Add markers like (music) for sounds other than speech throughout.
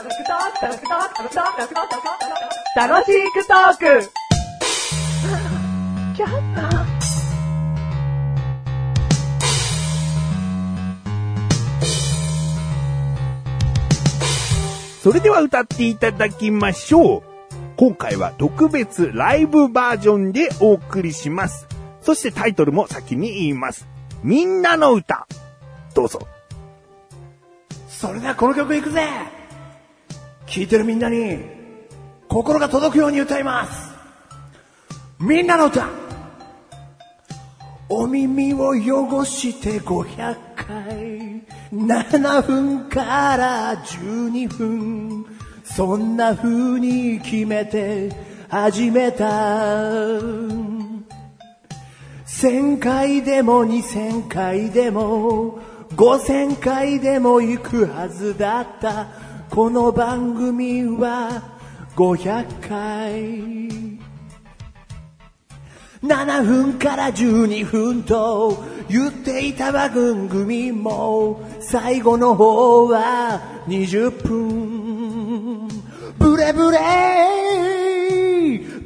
楽しくトークそれでは歌っていただきましょう。今回は特別ライブバージョンでお送りします。そしてタイトルも先に言います。みんなの歌。どうぞ。それではこの曲いくぜ聴いてるみんなに心が届くように歌います。みんなの歌。お耳を汚して500回。7分から12分。そんな風に決めて始めた。1000回でも2000回でも5000回でも行くはずだった。この番組は500回。7分から12分と言っていた番組も最後の方は20分。ブレブレ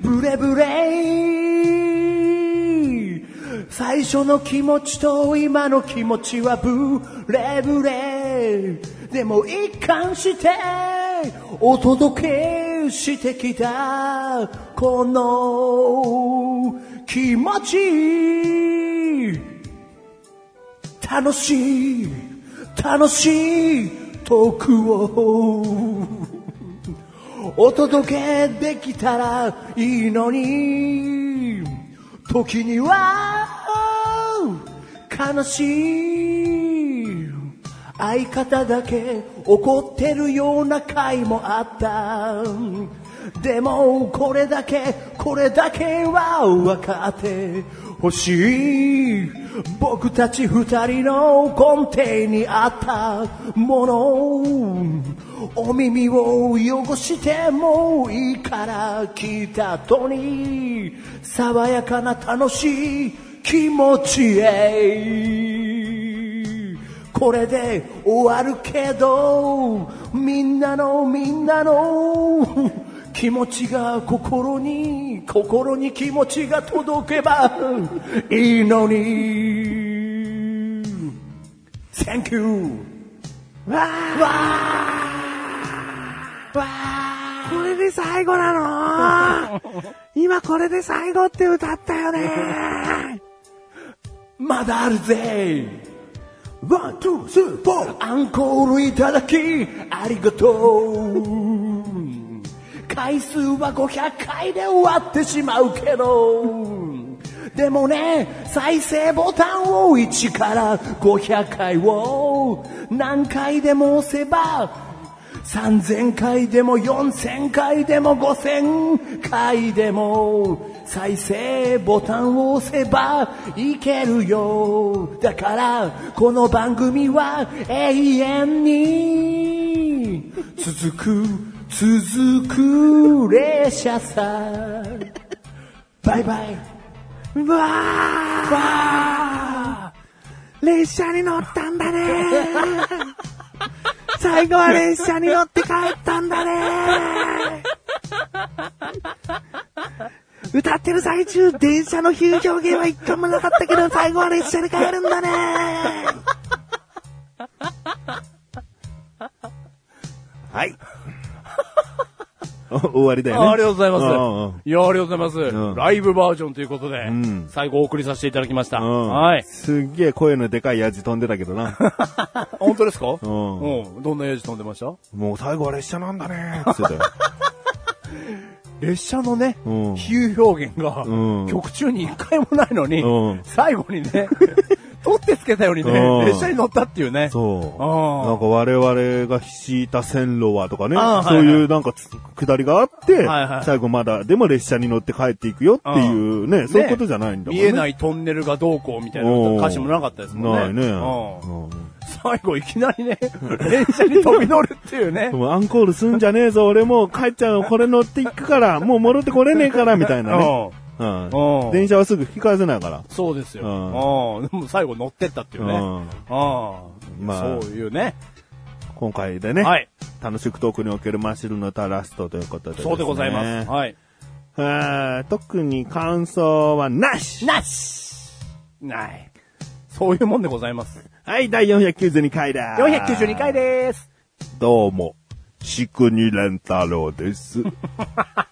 ブレブレ最初の気持ちと今の気持ちはブレブレー。でも一貫してお届けしてきたこの気持ち楽しい楽しいトークを。お届けできたらいいのに。時には悲しい相方だけ怒ってるような回もあった。でもこれだけこれだけは分かってほしい僕たち二人の根底にあった。ものお耳を汚してもいいから聞いた後に爽やかな楽しい気持ちへ。これで終わるけどみんなのみんなの (laughs) 気持ちが心に心に気持ちが届けばいいのに。Thank you. わー。わー。わこれで最後なの？(laughs) 今これで最後って歌ったよね。ー (laughs) まだあるぜ One, two, three, four アンコールいただきありがとう回数は500回で終わってしまうけどでもね、再生ボタンを1から500回を何回でも押せば3000回でも4000回でも5000回でも再生ボタンを押せばいけるよ。だからこの番組は永遠に。続く続く列車さ。バイバイ。うわー。列車に乗ったんだね最後は列車に乗って帰ったんだね歌ってる最中、電車の比喩表現は一回もなかったけど、最後は列車に帰るんだねはい。お終わりだよね。ありがとうございます。いや、ありがとうございます。うんライブバージョンということで、ん最後お送りさせていただきました。うんはい。すっげえ声のでかいヤジ飛んでたけどな。(laughs) 本当ですか？んうん。どんなエイジ飛んでました？もう最後は列車なんだねーって。(laughs) 列車のね、うん比喩表現が、うん曲中に一回もないのに、うん最後にね、取ってつけたようにね、うん列車に乗ったっていうね。そう。なんか我々が敷いた線路はとかねそうはいうなんかつ下りがあって、最後まだ、でも列車に乗って帰っていくよっていうね、そういうことじゃないんだもんね。。見えないいトンネルがどうこうみたいな歌詞もなかったですもんね。ないね。最後いきなりね、(laughs) 電車に飛び乗るっていうね (laughs) アンコールすんじゃねえぞ、俺もう帰っちゃう、これ乗っていくから、もう戻ってこれねえから、みたいなね。うんうん電車はすぐ引き返せないから。そうですよ。うんうんでも最後乗ってったっていうね。うんああまあそういうね。今回でね、はい。楽しくトークにおけるマッシュルの歌ラストということでそうでございます。はい。えー特に感想はなしなしない。そういうもんでございます。はい、第492回だ492回でーす。どうも、しくにれんたろうです。(laughs)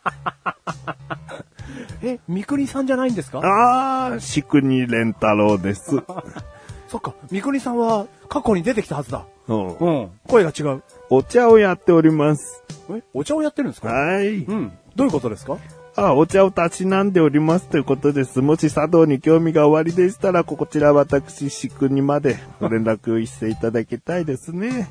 え、三国さんじゃないんですか？あー、しくにれんたろうです。(laughs) そっか、三国さんは過去に出てきたはずだ。うんうん。声が違う。お茶をやっております。え、お茶をやってるんですか？はい。うん。どういうことですか？あ、お茶をたしなんでおりますということです。もし茶道に興味がおありでしたら、こちら私、しくにまでご連絡していただきたいですね。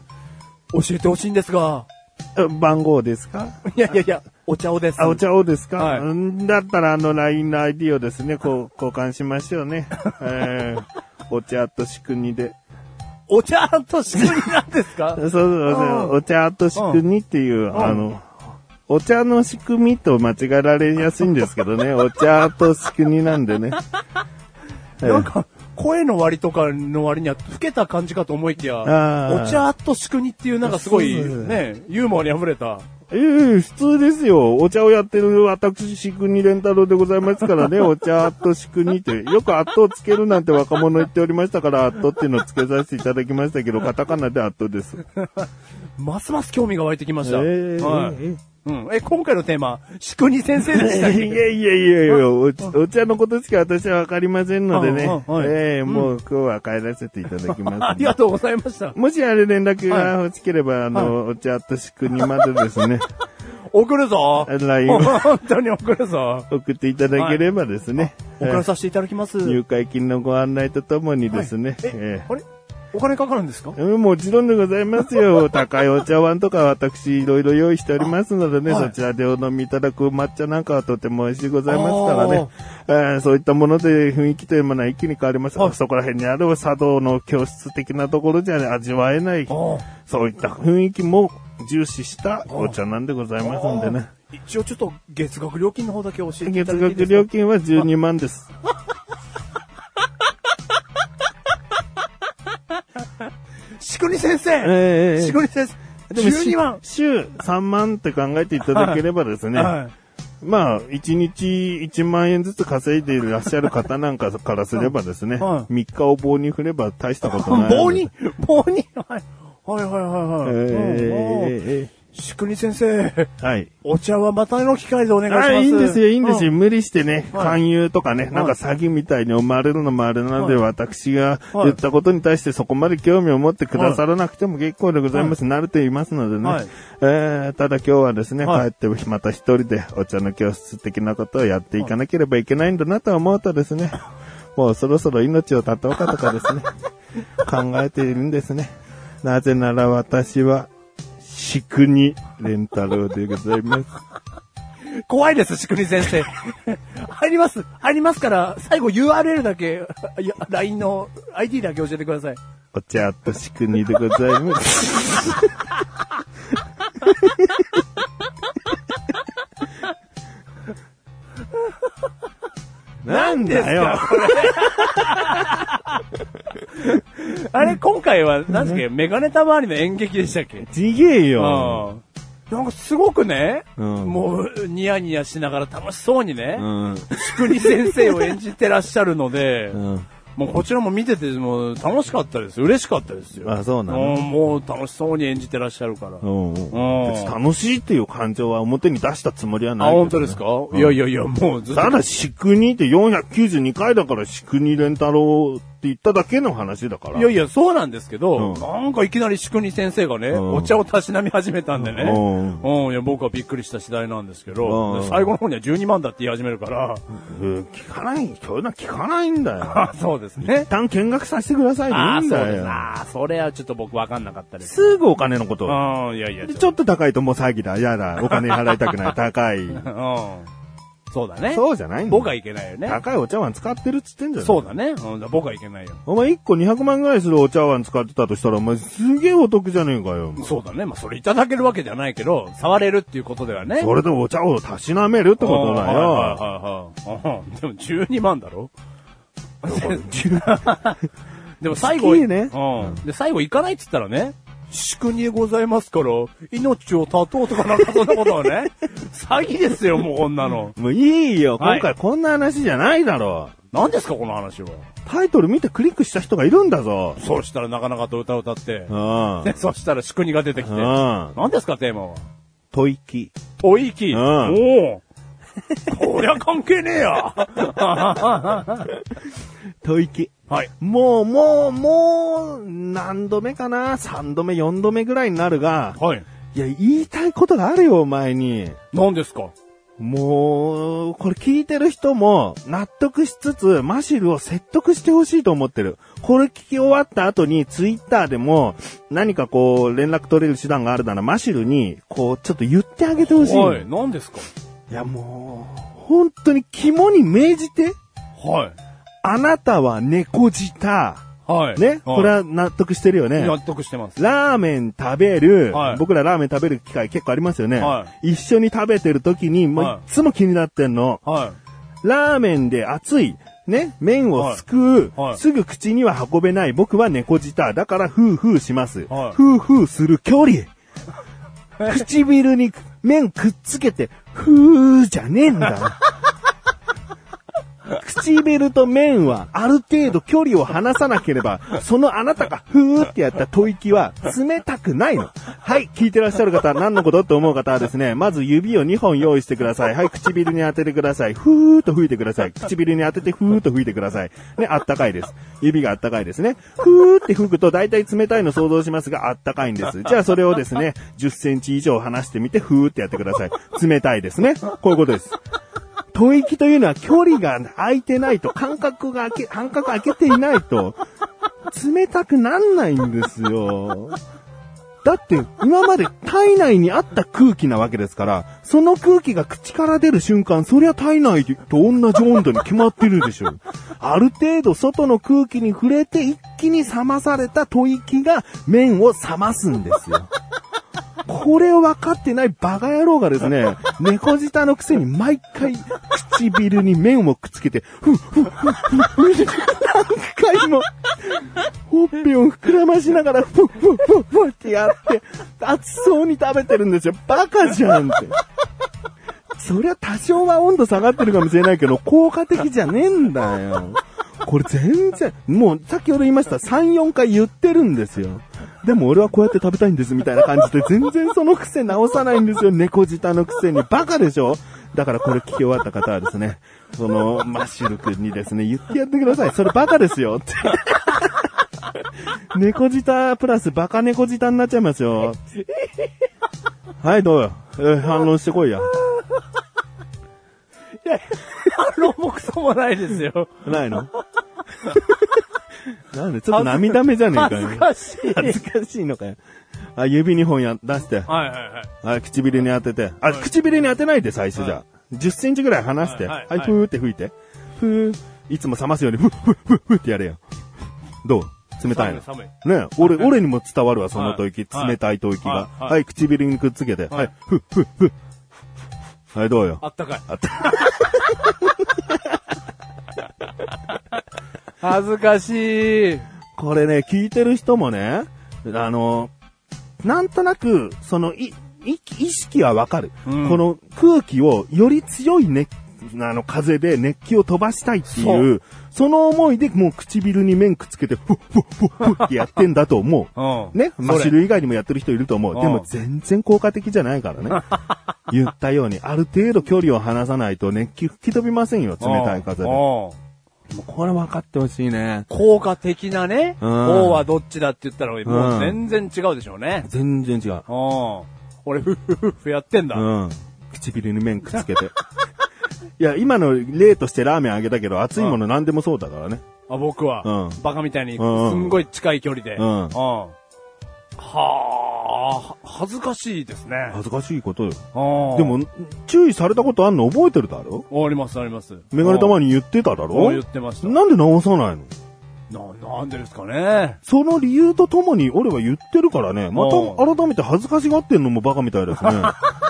教えてほしいんですが。あ番号ですか？(laughs) いやいやいや、お茶をです。あ、お茶をですか、はい。うんだったら、あの、LINE の ID をですね、こう、(laughs) 交換しましょうね。えー、お茶としくにで。お茶と仕組みなんですか？(laughs) そうそうう。んそう、お茶と仕組みっていう、ん。あの、お茶の仕組みと間違えられやすいんですけどね、お茶と仕組みなんでね。えなんか、声の割とかの割には、老けた感じかと思いきや、あーお茶と仕組みっていうなんかすごい、ね、ユーモアに溢れた。ええ普通ですよ。お茶をやってる私、しくにれんたろうでございますからね、(laughs) お茶としくにって。よくアットをつけるなんて若者言っておりましたから、アットっていうのをつけさせていただきましたけど、カタカナでアットです。ますます興味が湧いてきました。ええはいえうん。え、今回のテーマ、仕組み先生でえしたっ (laughs) いやいけやいやいやお、お茶のことしか私はわかりませんのでね。はい。ええもう今日は帰らせていただきます。(laughs) ありがとうございました。もしあれ連絡が欲しければ、あの、お茶としくにまでですね、(laughs) 送るぞ。LINE を本当に送るぞ。送っていただければですね、送らさせていただきます。入会金のご案内とともにですね、ええ、あれ？お金かかるんですか？えもちろんでございますよ。(laughs) 高いお茶碗とか私いろいろ用意しておりますのでね、はいそちらでお飲みいただく抹茶なんかはとても美味しいございますからね。えーそういったもので雰囲気というものは一気に変わります。はいそこら辺にある茶道の教室的なところじゃ味わえない、そういった雰囲気も重視したお茶なんでございますんでね。一応ちょっと月額料金の方だけ教えてい月ただいていいですか？額料金は12万です。(laughs) しくに先生。ええしくに先生。でも12万。週3万って考えていただければですね、はい。まあ、1日1万円ずつ稼いでいらっしゃる方なんかからすればですね、は3日を棒に振れば大したことない。(laughs) 棒に？棒に？はい。はいはいはいはい。えうんーえしくに先生、ーはい。お茶はまたの機会でお願いします。あいいんですよ、いいんですよ。う無理してね、はい勧誘とかね、なんか詐欺みたいに思われるのもあれなので、はい私がはい言ったことに対してそこまで興味を持ってくださらなくても結構でございます。慣れていますのでね。はいえーただ今日はですね、はい帰ってまた一人でお茶の教室的なことをやっていかなければいけないんだなと思うとですね、もうそろそろ命を絶とうかとかですね、(laughs) 考えているんですね。なぜなら私は、しくにレンタロウでございます。怖いです、しくに先生。(laughs) 入ります、入りますから、最後 URL だけ、いや、LINE の ID だけ教えてください。お茶としくにでございます。(laughs) なんだよ。あれ、今回は、なんですっけ、メガネタ周りの演劇でしたっけ？ちげえよ。うんなんかすごくね、うんもうニヤニヤしながら楽しそうにね、うん。しくに先生を演じてらっしゃるので、うん。もうこちらも見ててもう楽しかったです。嬉しかったですよ。あそうなの？んもう楽しそうに演じてらっしゃるから。うん。うん別に楽しいっていう感情は表に出したつもりはあ、ないね、本当ですか、いやいやいや、もうずっとただ、しくにって492回だから、しくに連太郎って言っただけの話だから。いやいや、そうなんですけど、うんなんかいきなりしくに先生がね、うんお茶をたしなみ始めたんでね、うんうん、いや、僕はびっくりした次第なんですけど、最後の方には12万だって言い始めるから、うん聞かない、そういうのは聞かないんだよ。あ、(laughs) そうですね一。旦見学させてくださいでああ、いいんだよ。そうです。ああ、それはちょっと僕わかんなかったです。すぐお金のこと。うん、いやいや、ちょっと高いともう詐欺だ。やだ。お金払いたくない。高い。と、(laughs) うん。そうだね。そうじゃないんだ僕はいけないよね。高いお茶碗使ってるっつってんじゃん。そうだね。うん、僕はいけないよ。お前1個200万ぐらいするお茶碗使ってたとしたら、お前すげえお得じゃねえかよ。そうだね。まあ、それいただけるわけじゃないけど、触れるっていうことではね。それでお茶をたしなめるってことだよ。はいはいはいはいうん。でも12万だろ？(laughs) でも最後、月ねうん。で、最後行かないって言ったらね、祝にございますから、命を絶とうとかなんかそんなことはね。(laughs) 詐欺ですよ、もうこんなの。もういいよ。はい今回こんな話じゃないだろ何ですか、この話は。う。タイトル見てクリックした人がいるんだぞ。そうしたらなかなかと歌を歌ってう、ん。で、(laughs) そしたら祝にが出てきて。うん。何ですか、テーマは？吐息。吐息。うんおお。こりゃ関係ねえや。(laughs) 吐息。はい。もう、もう、もう、何度目かな ?3 度目、4度目ぐらいになるが、はい。いや、言いたいことがあるよ、お前に。何ですか？もう、これ聞いてる人も納得しつつ、マシルを説得してほしいと思ってる。これ聞き終わった後にツイッターでも何かこう連絡取れる手段があるならマシルにこうちょっと言ってあげてほしい。はい。何ですか？いやもう、本当に肝に銘じて、はい。あなたは猫舌。はい。ね、はいこれは納得してるよね。納得してます。ラーメン食べる、はい僕らラーメン食べる機会結構ありますよね。は一緒に食べてる時に、もうはいいつも気になってんの。はい。ラーメンで熱い、ね、麺をすくう、はいはいすぐ口には運べない僕は猫舌。だから、ふうふうします。はいふうふうする距離。唇に麺くっつけて、ふーじゃねえんだ。(laughs) 唇と麺はある程度距離を離さなければ、そのあなたがふーってやった吐息は冷たくないの。はい、聞いてらっしゃる方、何のこと？って思う方はですね、まず指を2本用意してください。はい、唇に当ててください。ふーっと吹いてください。唇に当ててふーっと吹いてください。ね、あったかいです。指があったかいですね。ふーって吹くと大体冷たいの想像しますが、あったかいんです。じゃあそれをですね、10センチ以上離してみて、ふーってやってください。冷たいですね。こういうことです。吐息というのは距離が空いてないと、間隔が空け、間隔空けていないと、冷たくなんないんですよ。だって、今まで体内にあった空気なわけですから、その空気が口から出る瞬間、そりゃ体内と同じ温度に決まってるでしょ。ある程度外の空気に触れて一気に冷まされた吐息が麺を冷ますんですよ。これを分かってないバカ野郎がですね、猫舌のくせに毎回唇に麺をくっつけて、ふっふっふっふっふって何回も、ほっぺを膨らましながら、ふっふっふっふってやって、熱そうに食べてるんですよ。バカじゃんって。そりゃ多少は温度下がってるかもしれないけど、効果的じゃねえんだよ。(laughs) これ全然、もう先ほど言いました、3、4回言ってるんですよ。でも俺はこうやって食べたいんですみたいな感じで全然その癖直さないんですよ。猫舌のくせに。バカでしょ？だからこれ聞き終わった方はですね、そのマッシュル君にですね、言ってやってください。それバカですよって。猫舌プラスバカ猫舌になっちゃいますよ。はい、どうよ。反論してこいや。いや、あのもくそもないですよ。ないの？(laughs) なんでちょっと涙目じゃねえかよ。恥ずかしい。恥ずかしいのかよ。あ、指2本や、出して。はいはいはい。はい、唇に当てて。あ、唇に当てないで、最初じゃ。10センチぐらい離して。はいい、ははいふーって吹いて。ふー。いつも冷ますように、ふっふっふっふってやれよ。どう？冷たいの？寒いね俺、俺にも伝わるわ、その吐息。はい冷たい吐息が。はいはいはい、唇にくっつけて。ははいい、ふっふっふ。はい、どうよ。あったかい。あった。(laughs) 恥ずかしい。これね、聞いてる人もね、あの、なんとなく、その、い、い意識はわかる、うんこの空気をより強い熱、あの、風で熱気を飛ばしたいっていう、その思いでもう唇に面くっつけて、ふっふっふっふってやってんだと思う。(laughs) うん。ね、マシル以外にもやってる人いると思う。うんでも全然効果的じゃないからね。(laughs) 言ったように、ある程度距離を離さないと熱気吹き飛びませんよ、冷たい風で。うんもうこれ分かってほしいね。効果的なね、うん王はどっちだって言ったら、もう全然違うでしょうね。全然違う。うん。俺、ふっふっふっふやってんだ。うん。唇に麺くっつけて。(laughs) いや、今の例としてラーメンあげたけど、熱いもの何でもそうだからね。あ僕は、うんバカみたいに、すうんんごい近い距離で。うんはあ、恥ずかしいですね。恥ずかしいことよ。うんでも、注意されたことあんの覚えてるだろ？あります、あります。メガネたまにに言ってただろ？言ってました。なんで直さないの？な、なんでですかね。その理由とともに俺は言ってるからね。まうた改めて恥ずかしがってんのもバカみたいですね。(laughs)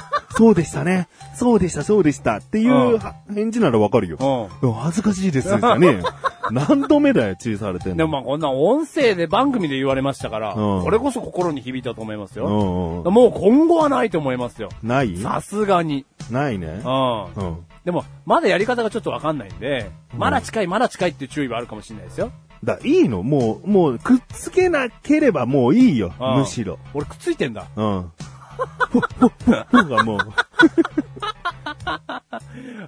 そうでしたね。そうでした、そうでした。っていうは返事ならわかるよ。うん。恥ずかしいですよね。(laughs) 何度目だよ、注意されてんの。でもまあこんな音声で番組で言われましたから、うんこれこそ心に響いたと思いますよ。うんうんもう今後はないと思いますよ。ない？さすがに。ないねう。ん。うん。でも、まだやり方がちょっとわかんないんで、まだ近い、まだ近いっていう注意はあるかもしれないですよ。だ、いいのもう、もう、くっつけなければもういいよ。うんむしろ。俺くっついてんだ。うん。がもう。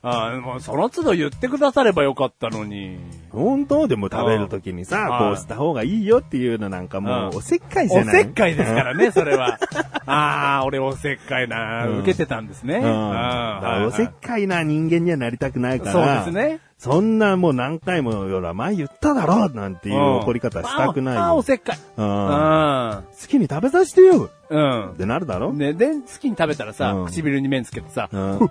あ、もうその都度言ってくださればよかったのに。本当でも食べるときにさ、こうした方がいいよっていうのなんかもう、おせっかいじゃないおせっかいですからね、それは。ああ、俺おせっかいな、うん受けてたんですね。うん。おせっかいな人間にはなりたくないから。そうですね。そんなもう何回もよら、前言っただろなんていう怒り方したくないああ、およ。せっかい。う。うんん。好きに食べさせてようんっ。てなるだろ？ね、で、好きに食べたらさ、うん唇に麺つけてさ、うん。で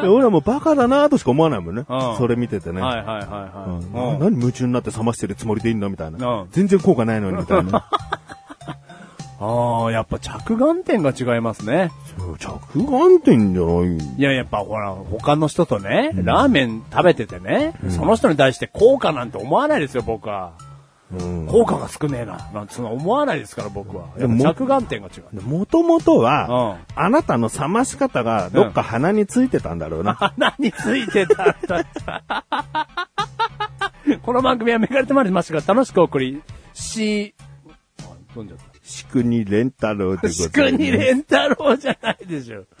(laughs) 俺はもうバカだなとしか思わないもんね。うんそれ見ててね。はいはいはいうんはい。な何夢中になって冷ましてるつもりでいいの？みたいなうん。全然効果ないのにみたいな。(laughs) ああ、やっぱ着眼点が違いますね。そう着眼点じゃない。いや、やっぱほら、他の人とね、ラーメン食べててね、その人に対して効果なんて思わないですよ、僕は。うん。効果が少ねえな、なんてそんな思わないですから、僕は。やっぱ着眼点が違う。もともとは、あなたの冷まし方がどっか鼻についてたんだろうな。鼻についてたんだ。(laughs) この番組はめがれてまいりましたが、楽しくお送りし、あ飲んじゃった。しくにレンタロウってことしくにレンタロウじゃないでしょ。(laughs)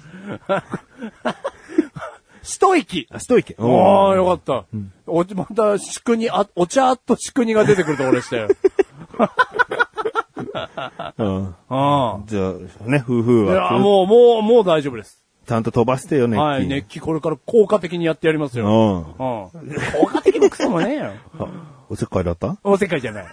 一息。あ、しといけ。ああ、よかった。おまた、しくに、あ、お茶としくにが出てくるところでしたよ。(laughs) うん。あじゃあ、ね、夫婦あ。いや、は、もう、もう、もう大丈夫です。ちゃんと飛ばしてよね。はい、熱気これから効果的にやってやりますよ。うん。うん。効果的もクソもねえよ。(laughs) おせっかいだった？おせっかいじゃない。